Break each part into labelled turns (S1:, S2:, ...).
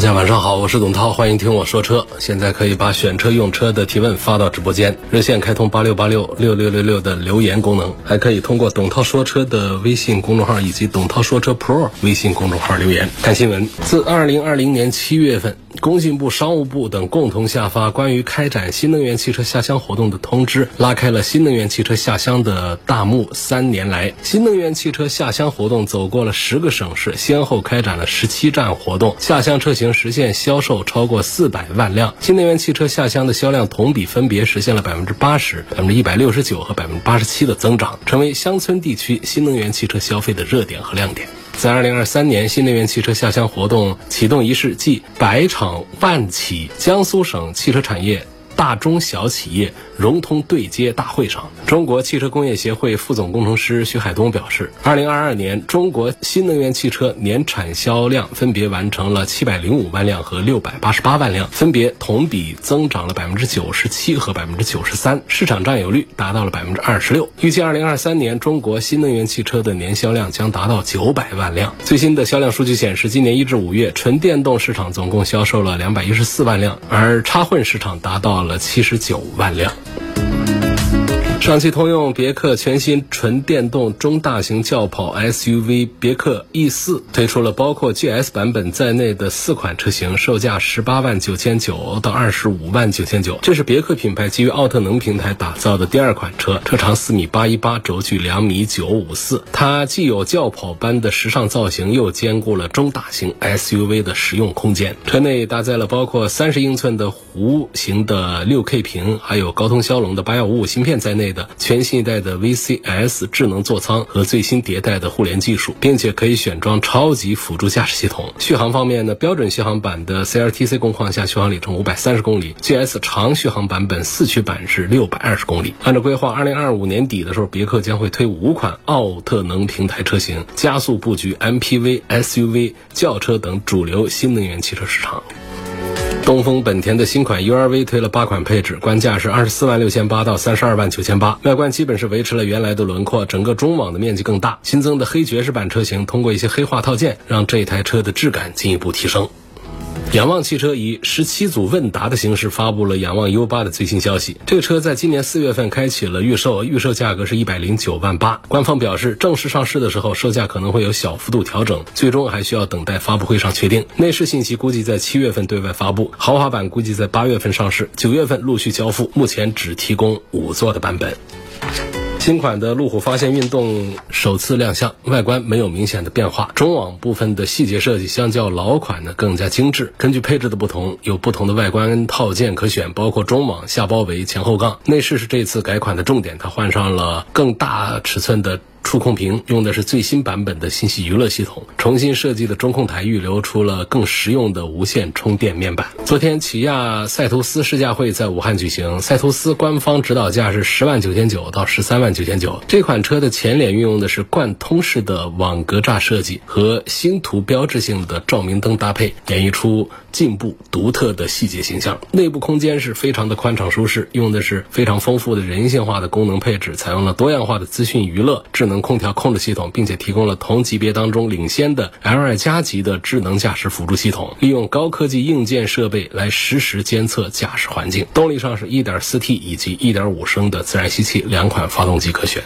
S1: 大家晚上好，我是董涛，欢迎听我说车。现在可以把选车用车的提问发到直播间，热线开通八六八六六六六六的留言功能，还可以通过董涛说车的微信公众号以及董涛说车 Pro 微信公众号留言。看新闻，自二零二零年七月份，工信部、商务部等共同下发关于开展新能源汽车下乡活动的通知，拉开了新能源汽车下乡的大幕。三年来，新能源汽车下乡活动走过了十个省市，先后开展了十七站活动，下乡车型。实现销售超过四百万辆，新能源汽车下乡的销量同比分别实现了百分之八十、百分之一百六十九和百分之八十七的增长，成为乡村地区新能源汽车消费的热点和亮点。在二零二三年新能源汽车下乡活动启动仪式暨百场万企江苏省汽车产业大中小企业。融通对接大会上，中国汽车工业协会副总工程师徐海东表示，二零二二年中国新能源汽车年产销量分别完成了七百零五万辆和六百八十八万辆，分别同比增长了百分之九十七和百分之九十三，市场占有率达到了百分之二十六。预计二零二三年中国新能源汽车的年销量将达到九百万辆。最新的销量数据显示，今年一至五月，纯电动市场总共销售了两百一十四万辆，而插混市场达到了七十九万辆。上汽通用别克全新纯电动中大型轿跑 SUV 别克 E 四推出了包括 GS 版本在内的四款车型，售价十八万九千九到二十五万九千九。这是别克品牌基于奥特能平台打造的第二款车，车长四米八一八，轴距两米九五四。它既有轿跑般的时尚造型，又兼顾了中大型 SUV 的实用空间。车内搭载了包括三十英寸的弧形的六 K 屏，还有高通骁龙的八幺五五芯片在内。的全新一代的 VCS 智能座舱和最新迭代的互联技术，并且可以选装超级辅助驾驶系统。续航方面呢，标准续航版的 CLTC 工况下续航里程五百三十公里，GS 长续航版本四驱版是六百二十公里。按照规划，二零二五年底的时候，别克将会推五款奥特能平台车型，加速布局 MPV、SUV、轿车等主流新能源汽车市场。东风本田的新款 URV 推了八款配置，官价是二十四万六千八到三十二万九千八。外观基本是维持了原来的轮廓，整个中网的面积更大。新增的黑爵士版车型通过一些黑化套件，让这台车的质感进一步提升。仰望汽车以十七组问答的形式发布了仰望 U 八的最新消息。这个车在今年四月份开启了预售，预售价格是一百零九万八。官方表示，正式上市的时候售价可能会有小幅度调整，最终还需要等待发布会上确定。内饰信息估计在七月份对外发布，豪华版估计在八月份上市，九月份陆续交付。目前只提供五座的版本。新款的路虎发现运动首次亮相，外观没有明显的变化，中网部分的细节设计相较老款呢更加精致。根据配置的不同，有不同的外观套件可选，包括中网、下包围、前后杠。内饰是这次改款的重点，它换上了更大尺寸的。触控屏用的是最新版本的信息娱乐系统，重新设计的中控台预留出了更实用的无线充电面板。昨天，起亚赛图斯试驾会在武汉举行，赛图斯官方指导价是十万九千九到十三万九千九。这款车的前脸运用的是贯通式的网格栅设计和星图标志性的照明灯搭配，演绎出进步独特的细节形象。内部空间是非常的宽敞舒适，用的是非常丰富的人性化的功能配置，采用了多样化的资讯娱乐智能。能空调控制系统，并且提供了同级别当中领先的 L2 加级的智能驾驶辅助系统，利用高科技硬件设备来实时监测驾驶环境。动力上是 1.4T 以及1.5升的自然吸气两款发动机可选。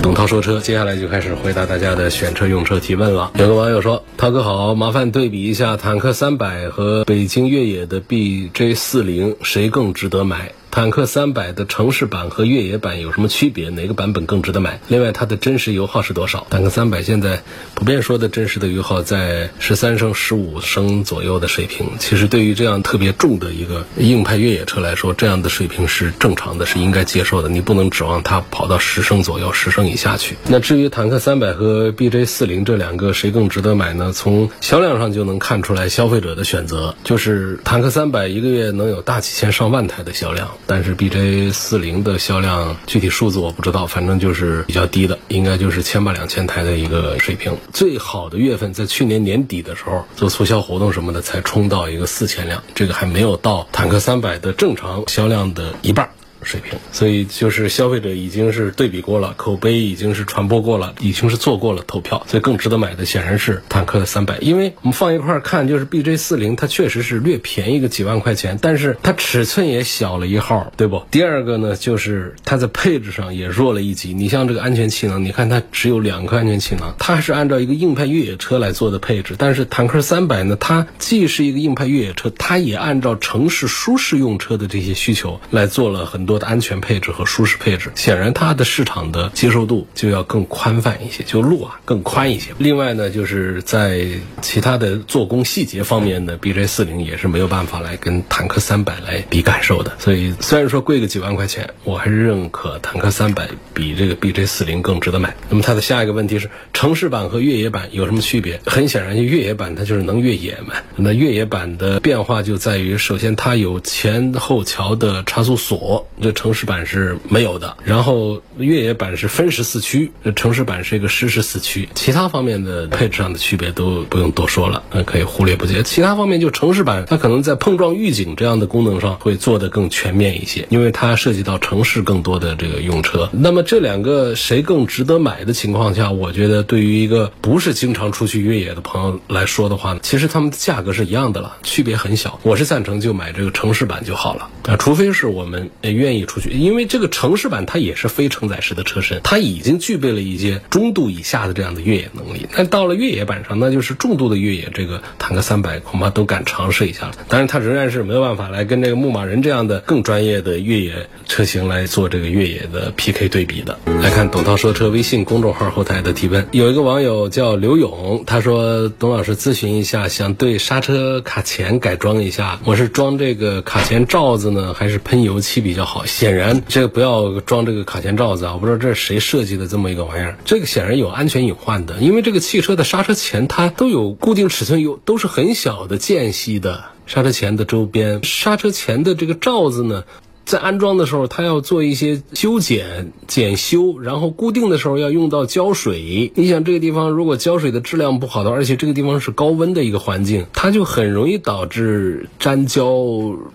S1: 董涛说车，接下来就开始回答大家的选车用车提问了。有个网友说：“涛哥好，麻烦对比一下坦克三百和北京越野的 BJ 四零，谁更值得买？”坦克三百的城市版和越野版有什么区别？哪个版本更值得买？另外，它的真实油耗是多少？坦克三百现在普遍说的真实的油耗在十三升、十五升左右的水平。其实对于这样特别重的一个硬派越野车来说，这样的水平是正常的，是应该接受的。你不能指望它跑到十升左右、十升以下去。那至于坦克三百和 BJ 四零这两个谁更值得买呢？从销量上就能看出来消费者的选择，就是坦克三百一个月能有大几千上万台的销量，但是 BJ 四零的销量具体数字我不知道，反正就是比较低的，应该就是千把两千台的一个水平。最好的月份在去年年底的时候做促销活动什么的，才冲到一个四千辆，这个还没有到坦克三百的正常销量的一半。水平，所以就是消费者已经是对比过了，口碑已经是传播过了，已经是做过了投票，所以更值得买的显然是坦克的三百，因为我们放一块看，就是 BJ 四零，它确实是略便宜个几万块钱，但是它尺寸也小了一号，对不？第二个呢，就是它在配置上也弱了一级。你像这个安全气囊，你看它只有两个安全气囊，它是按照一个硬派越野车来做的配置，但是坦克三百呢，它既是一个硬派越野车，它也按照城市舒适用车的这些需求来做了很多的安全配置和舒适配置，显然它的市场的接受度就要更宽泛一些，就路啊更宽一些。另外呢，就是在其他的做工细节方面呢，BJ 四零也是没有办法来跟坦克三百来比感受的。所以虽然说贵个几万块钱，我还是认可坦克三百比这个 BJ 四零更值得买。那么它的下一个问题是，城市版和越野版有什么区别？很显然，越野版它就是能越野嘛。那越野版的变化就在于，首先它有前后桥的差速锁，这城市。版是没有的，然后越野版是分时四驱，这城市版是一个实时四驱，其他方面的配置上的区别都不用多说了，那可以忽略不计。其他方面就城市版，它可能在碰撞预警这样的功能上会做得更全面一些，因为它涉及到城市更多的这个用车。那么这两个谁更值得买的情况下，我觉得对于一个不是经常出去越野的朋友来说的话呢，其实他们的价格是一样的了，区别很小。我是赞成就买这个城市版就好了啊，除非是我们越愿意出去。因为这个城市版它也是非承载式的车身，它已经具备了一些中度以下的这样的越野能力。但到了越野版上，那就是重度的越野，这个坦克三百恐怕都敢尝试一下了。当然，它仍然是没有办法来跟这个牧马人这样的更专业的越野车型来做这个越野的 PK 对比的。来看董涛说车微信公众号后台的提问，有一个网友叫刘勇，他说：“董老师咨询一下，想对刹车卡钳改装一下，我是装这个卡钳罩子呢，还是喷油漆比较好？”显然这个。不要装这个卡钳罩子啊！我不知道这是谁设计的这么一个玩意儿，这个显然有安全隐患的。因为这个汽车的刹车钳它都有固定尺寸，有都是很小的间隙的刹车钳的周边，刹车钳的这个罩子呢。在安装的时候，它要做一些修剪、检修，然后固定的时候要用到胶水。你想这个地方如果胶水的质量不好的，而且这个地方是高温的一个环境，它就很容易导致粘胶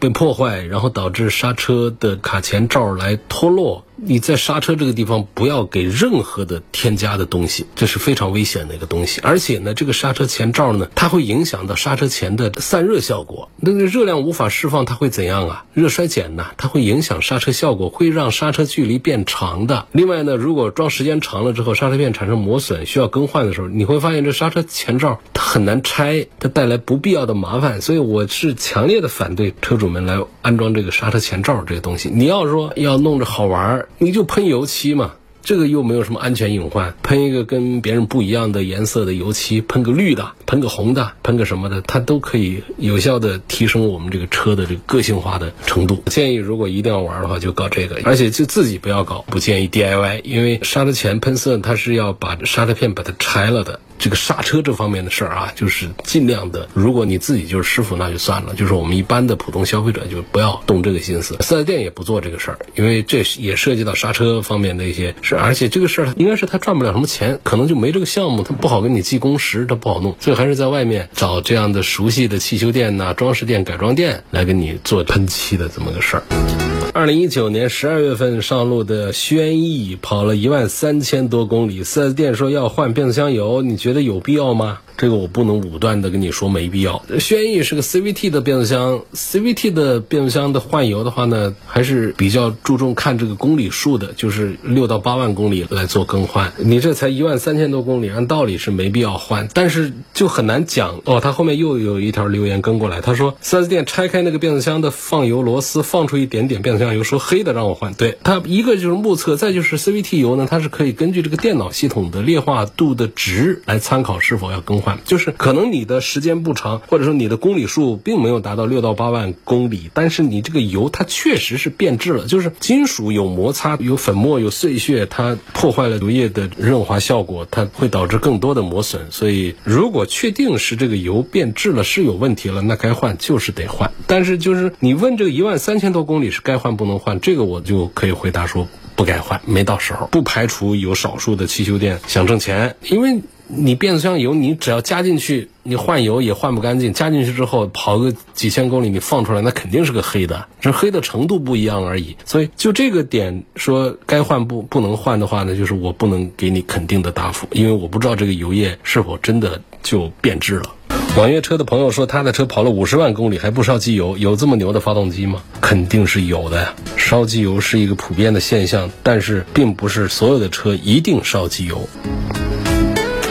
S1: 被破坏，然后导致刹车的卡钳罩来脱落。你在刹车这个地方不要给任何的添加的东西，这是非常危险的一个东西。而且呢，这个刹车前罩呢，它会影响到刹车前的散热效果。那个热量无法释放，它会怎样啊？热衰减呢？它会影响刹车效果，会让刹车距离变长的。另外呢，如果装时间长了之后，刹车片产生磨损，需要更换的时候，你会发现这刹车前罩它很难拆，它带来不必要的麻烦。所以我是强烈的反对车主们来安装这个刹车前罩这个东西。你要说要弄着好玩儿。你就喷油漆嘛，这个又没有什么安全隐患。喷一个跟别人不一样的颜色的油漆，喷个绿的，喷个红的，喷个什么的，它都可以有效的提升我们这个车的这个个性化的程度。建议如果一定要玩的话，就搞这个，而且就自己不要搞，不建议 DIY，因为刹车钳喷色它是要把刹车片把它拆了的。这个刹车这方面的事儿啊，就是尽量的，如果你自己就是师傅，那就算了；就是我们一般的普通消费者，就不要动这个心思。四 S 店也不做这个事儿，因为这也涉及到刹车方面的一些事，而且这个事儿应该是他赚不了什么钱，可能就没这个项目，他不好给你记工时，他不好弄，所以还是在外面找这样的熟悉的汽修店呐、装饰店、改装店来给你做喷漆的这么个事儿。二零一九年十二月份上路的轩逸跑了一万三千多公里，，4S 店说要换变速箱油，你觉得有必要吗？这个我不能武断的跟你说没必要。轩逸是个 CVT 的变速箱，CVT 的变速箱的换油的话呢，还是比较注重看这个公里数的，就是六到八万公里来做更换。你这才一万三千多公里，按道理是没必要换，但是就很难讲哦。他后面又有一条留言跟过来，他说四 S 店拆开那个变速箱的放油螺丝，放出一点点变速箱油，说黑的让我换。对他一个就是目测，再就是 CVT 油呢，它是可以根据这个电脑系统的劣化度的值来参考是否要更换就是可能你的时间不长，或者说你的公里数并没有达到六到八万公里，但是你这个油它确实是变质了，就是金属有摩擦、有粉末、有碎屑，它破坏了油液的润滑效果，它会导致更多的磨损。所以如果确定是这个油变质了，是有问题了，那该换就是得换。但是就是你问这个一万三千多公里是该换不能换，这个我就可以回答说不该换，没到时候。不排除有少数的汽修店想挣钱，因为。你变速箱油，你只要加进去，你换油也换不干净。加进去之后跑个几千公里，你放出来那肯定是个黑的，这黑的程度不一样而已。所以就这个点说该换不不能换的话呢，就是我不能给你肯定的答复，因为我不知道这个油液是否真的就变质了。网约车的朋友说他的车跑了五十万公里还不烧机油，有这么牛的发动机吗？肯定是有的呀。烧机油是一个普遍的现象，但是并不是所有的车一定烧机油。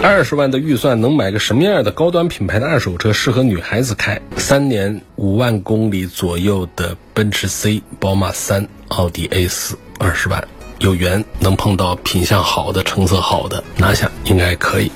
S1: 二十万的预算能买个什么样的高端品牌的二手车适合女孩子开？三年五万公里左右的奔驰 C、宝马三、奥迪 A 四，二十万有缘能碰到品相好的、成色好的，拿下应该可以。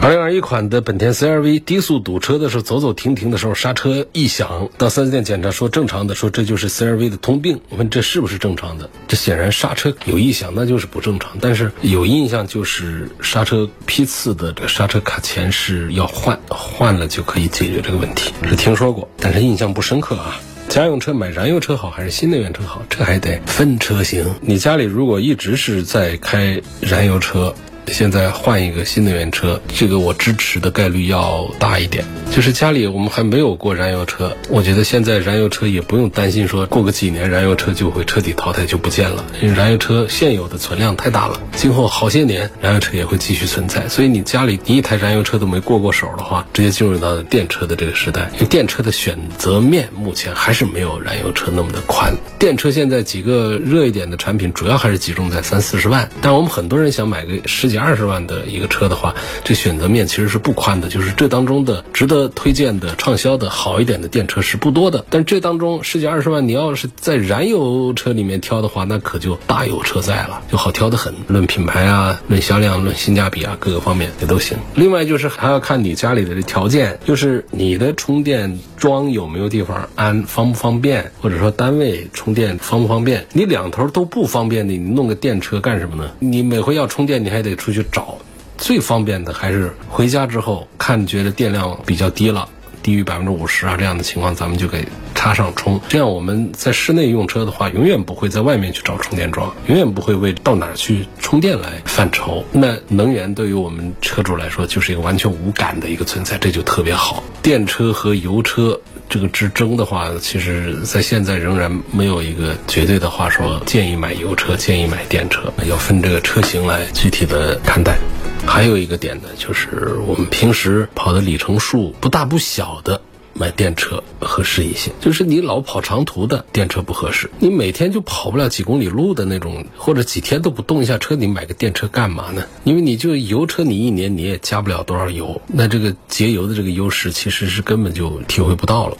S1: 二零二一款的本田 CRV 低速堵车的时候，走走停停的时候刹车异响，到四 S 店检查说正常的，说这就是 CRV 的通病。我问这是不是正常的？这显然刹车有异响，那就是不正常。但是有印象就是刹车批次的这个刹车卡钳是要换，换了就可以解决这个问题。是听说过，但是印象不深刻啊。家用车买燃油车好还是新能源车好？这还得分车型。你家里如果一直是在开燃油车。现在换一个新能源车，这个我支持的概率要大一点。就是家里我们还没有过燃油车，我觉得现在燃油车也不用担心说过个几年燃油车就会彻底淘汰就不见了，因为燃油车现有的存量太大了，今后好些年燃油车也会继续存在。所以你家里你一台燃油车都没过过手的话，直接进入到电车的这个时代，因为电车的选择面目前还是没有燃油车那么的宽。电车现在几个热一点的产品，主要还是集中在三四十万，但我们很多人想买个十几。二十万的一个车的话，这选择面其实是不宽的，就是这当中的值得推荐的、畅销的好一点的电车是不多的。但这当中十几二十万，你要是在燃油车里面挑的话，那可就大有车在了，就好挑的很。论品牌啊，论销量，论性价比啊，各个方面也都行。另外就是还要看你家里的这条件，就是你的充电桩有没有地方安，方不方便，或者说单位充电方不方便。你两头都不方便的，你弄个电车干什么呢？你每回要充电，你还得出。出去找最方便的，还是回家之后看觉得电量比较低了，低于百分之五十啊这样的情况，咱们就给插上充。这样我们在室内用车的话，永远不会在外面去找充电桩，永远不会为到哪儿去充电来犯愁。那能源对于我们车主来说，就是一个完全无感的一个存在，这就特别好。电车和油车这个之争的话，其实在现在仍然没有一个绝对的话说建议买油车，建议买电车，要分这个车型来具体的看待。还有一个点呢，就是我们平时跑的里程数不大不小的，买电车合适一些。就是你老跑长途的电车不合适，你每天就跑不了几公里路的那种，或者几天都不动一下车，你买个电车干嘛呢？因为你就油车，你一年你也加不了多少油，那这个节油的这个优势其实是根本就体会不到了。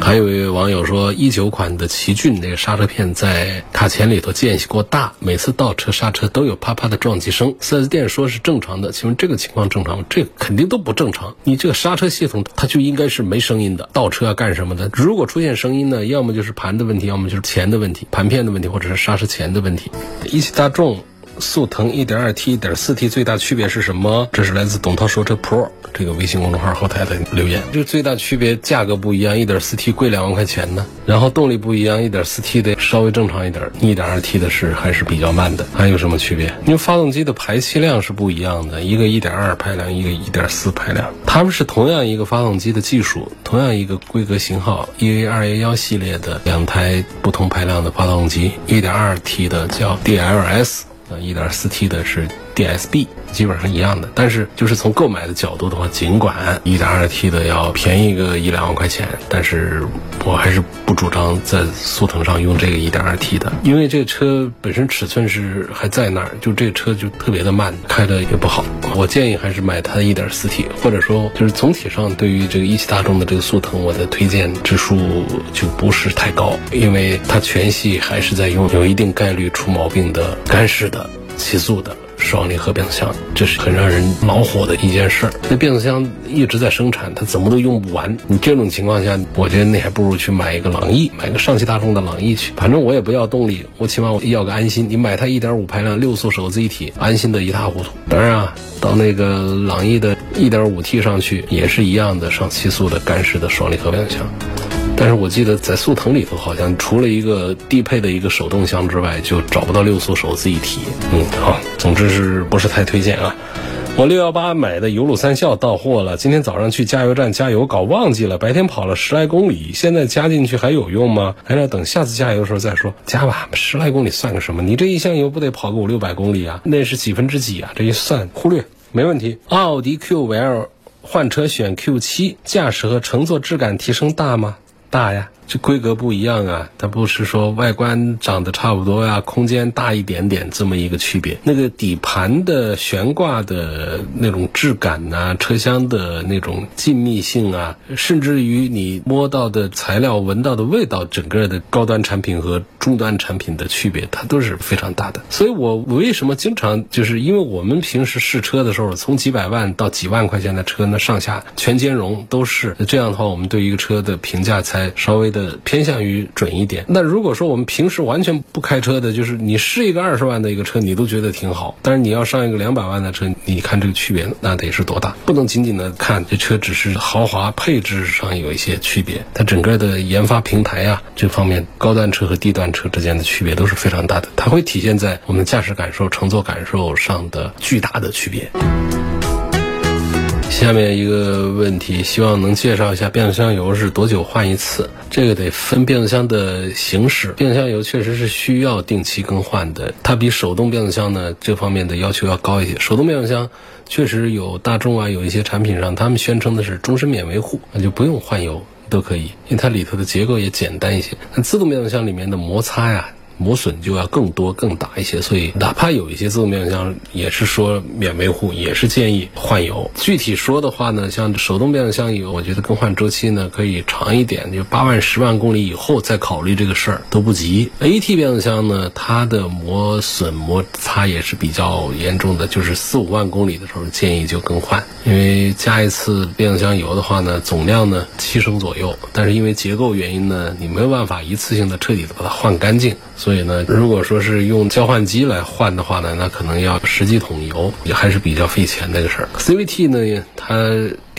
S1: 还有一位网友说，一九款的奇骏那个刹车片在卡钳里头间隙过大，每次倒车刹车都有啪啪的撞击声。四 S 店说是正常的，请问这个情况正常吗？这肯定都不正常。你这个刹车系统它就应该是没声音的，倒车啊干什么的？如果出现声音呢，要么就是盘的问题，要么就是钳的问题，盘片的问题，或者是刹车钳的问题。一汽大众。速腾 1.2T、1.4T 最大区别是什么？这是来自董涛说车 Pro 这个微信公众号后台的留言。就最大区别，价格不一样，1.4T 贵两万块钱呢。然后动力不一样，1.4T 的稍微正常一点，1.2T 的是还是比较慢的。还有什么区别？因为发动机的排气量是不一样的，一个1.2排量，一个1.4排量。它们是同样一个发动机的技术，同样一个规格型号，EA2A1 系列的两台不同排量的发动机，1.2T 的叫 DLS。呃，1.4T 的是 DSB。基本上一样的，但是就是从购买的角度的话，尽管 1.2T 的要便宜个一两万块钱，但是我还是不主张在速腾上用这个 1.2T 的，因为这个车本身尺寸是还在那儿，就这个车就特别的慢，开的也不好。我建议还是买它的 1.4T，或者说就是总体上对于这个一汽大众的这个速腾，我的推荐指数就不是太高，因为它全系还是在用有一定概率出毛病的干式的七速的。双离合变速箱，这是很让人恼火的一件事儿。那变速箱一直在生产，它怎么都用不完。你这种情况下，我觉得你还不如去买一个朗逸，买个上汽大众的朗逸去。反正我也不要动力，我起码我要个安心。你买它1.5排量六速手自一体，安心的一塌糊涂。当然啊，到那个朗逸的 1.5T 上去也是一样的，上七速的干式的双离合变速箱。但是我记得在速腾里头，好像除了一个低配的一个手动箱之外，就找不到六速手自一体。嗯，好，总之是不是太推荐啊？我六幺八买的油路三效到货了，今天早上去加油站加油搞忘记了，白天跑了十来公里，现在加进去还有用吗？还是等下次加油的时候再说？加吧，十来公里算个什么？你这一箱油不得跑个五六百公里啊？那是几分之几啊？这一算忽略没问题。奥迪 Q5L 换车选 Q7，驾驶和乘坐质感提升大吗？大呀，这规格不一样啊，它不是说外观长得差不多呀，空间大一点点这么一个区别。那个底盘的悬挂的那种质感呐，车厢的那种静谧性啊，甚至于你摸到的材料、闻到的味道，整个的高端产品和中端产品的区别，它都是非常大的。所以我为什么经常就是因为我们平时试车的时候，从几百万到几万块钱的车，那上下全兼容都是这样的话，我们对一个车的评价才。稍微的偏向于准一点。那如果说我们平时完全不开车的，就是你试一个二十万的一个车，你都觉得挺好。但是你要上一个两百万的车，你看这个区别那得是多大？不能仅仅的看这车只是豪华配置上有一些区别，它整个的研发平台啊这方面，高端车和低端车之间的区别都是非常大的。它会体现在我们驾驶感受、乘坐感受上的巨大的区别。下面一个问题，希望能介绍一下变速箱油是多久换一次？这个得分变速箱的形式。变速箱油确实是需要定期更换的，它比手动变速箱呢这方面的要求要高一些。手动变速箱确实有大众啊，有一些产品上他们宣称的是终身免维护，那就不用换油都可以，因为它里头的结构也简单一些。那自动变速箱里面的摩擦呀。磨损就要更多更大一些，所以哪怕有一些自动变速箱也是说免维护，也是建议换油。具体说的话呢，像手动变速箱油，我觉得更换周期呢可以长一点，就八万十万公里以后再考虑这个事儿都不急。AT 变速箱呢，它的磨损摩擦也是比较严重的，就是四五万公里的时候建议就更换，因为加一次变速箱油的话呢，总量呢七升左右，但是因为结构原因呢，你没有办法一次性的彻底的把它换干净。所以呢，如果说是用交换机来换的话呢，那可能要十几桶油，也还是比较费钱那个事儿。CVT 呢，它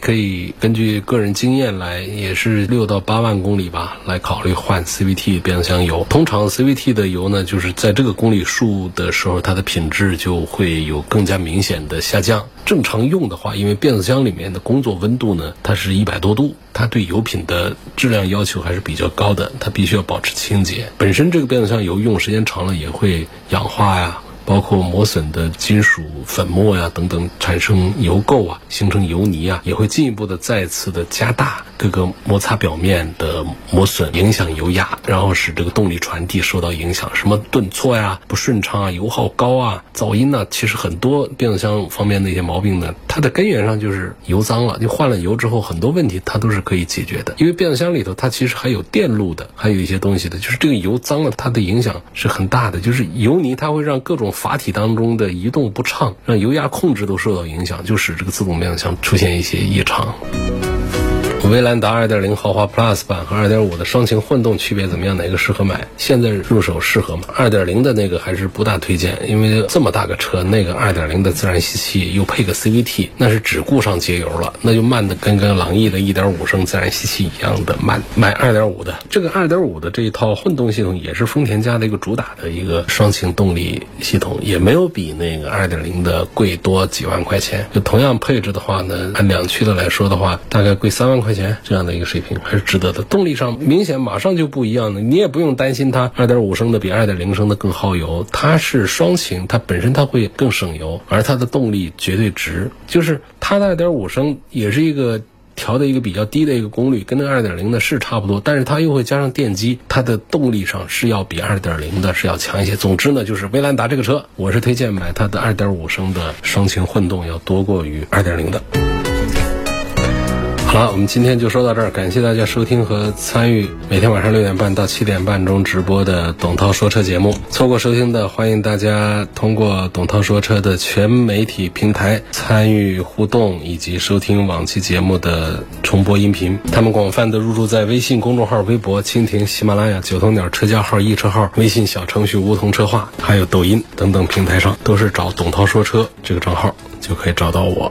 S1: 可以根据个人经验来，也是六到八万公里吧，来考虑换 CVT 变速箱油。通常 CVT 的油呢，就是在这个公里数的时候，它的品质就会有更加明显的下降。正常用的话，因为变速箱里面的工作温度呢，它是一百多度，它对油品的质量要求还是比较高的，它必须要保持清洁。本身这个变速箱油用时间长了也会氧化呀。包括磨损的金属粉末呀等等，产生油垢啊，形成油泥啊，也会进一步的再次的加大各个摩擦表面的磨损，影响油压，然后使这个动力传递受到影响，什么顿挫呀、不顺畅啊、油耗高啊、噪音呢？其实很多变速箱方面的一些毛病呢，它的根源上就是油脏了。你换了油之后，很多问题它都是可以解决的，因为变速箱里头它其实还有电路的，还有一些东西的，就是这个油脏了，它的影响是很大的，就是油泥它会让各种阀体当中的移动不畅，让油压控制都受到影响，就使这个自动变速箱出现一些异常。威兰达2.0豪华 Plus 版和2.5的双擎混动区别怎么样？哪个适合买？现在入手适合吗？2.0的那个还是不大推荐，因为这么大个车，那个2.0的自然吸气又配个 CVT，那是只顾上节油了，那就慢的跟跟朗逸的1.5升自然吸气一样的慢。买2.5的，这个2.5的这一套混动系统也是丰田家的一个主打的一个双擎动力系统，也没有比那个2.0的贵多几万块钱。就同样配置的话呢，按两驱的来说的话，大概贵三万块。钱这样的一个水平，还是值得的。动力上明显马上就不一样了，你也不用担心它2.5升的比2.0升的更耗油，它是双擎，它本身它会更省油，而它的动力绝对值，就是它的2.5升也是一个。调的一个比较低的一个功率，跟那二点零的是差不多，但是它又会加上电机，它的动力上是要比二点零的是要强一些。总之呢，就是威兰达这个车，我是推荐买它的二点五升的双擎混动，要多过于二点零的。好，我们今天就说到这儿，感谢大家收听和参与每天晚上六点半到七点半中直播的董涛说车节目。错过收听的，欢迎大家通过董涛说车的全媒体平台参与互动以及收听往期节目的重播音频。他们广泛的入驻在微信公众号、微博、蜻蜓、喜马拉雅、九头鸟车家号、易车号、微信小程序梧桐车话，还有抖音等等平台上，都是找董涛说车这个账号就可以找到我。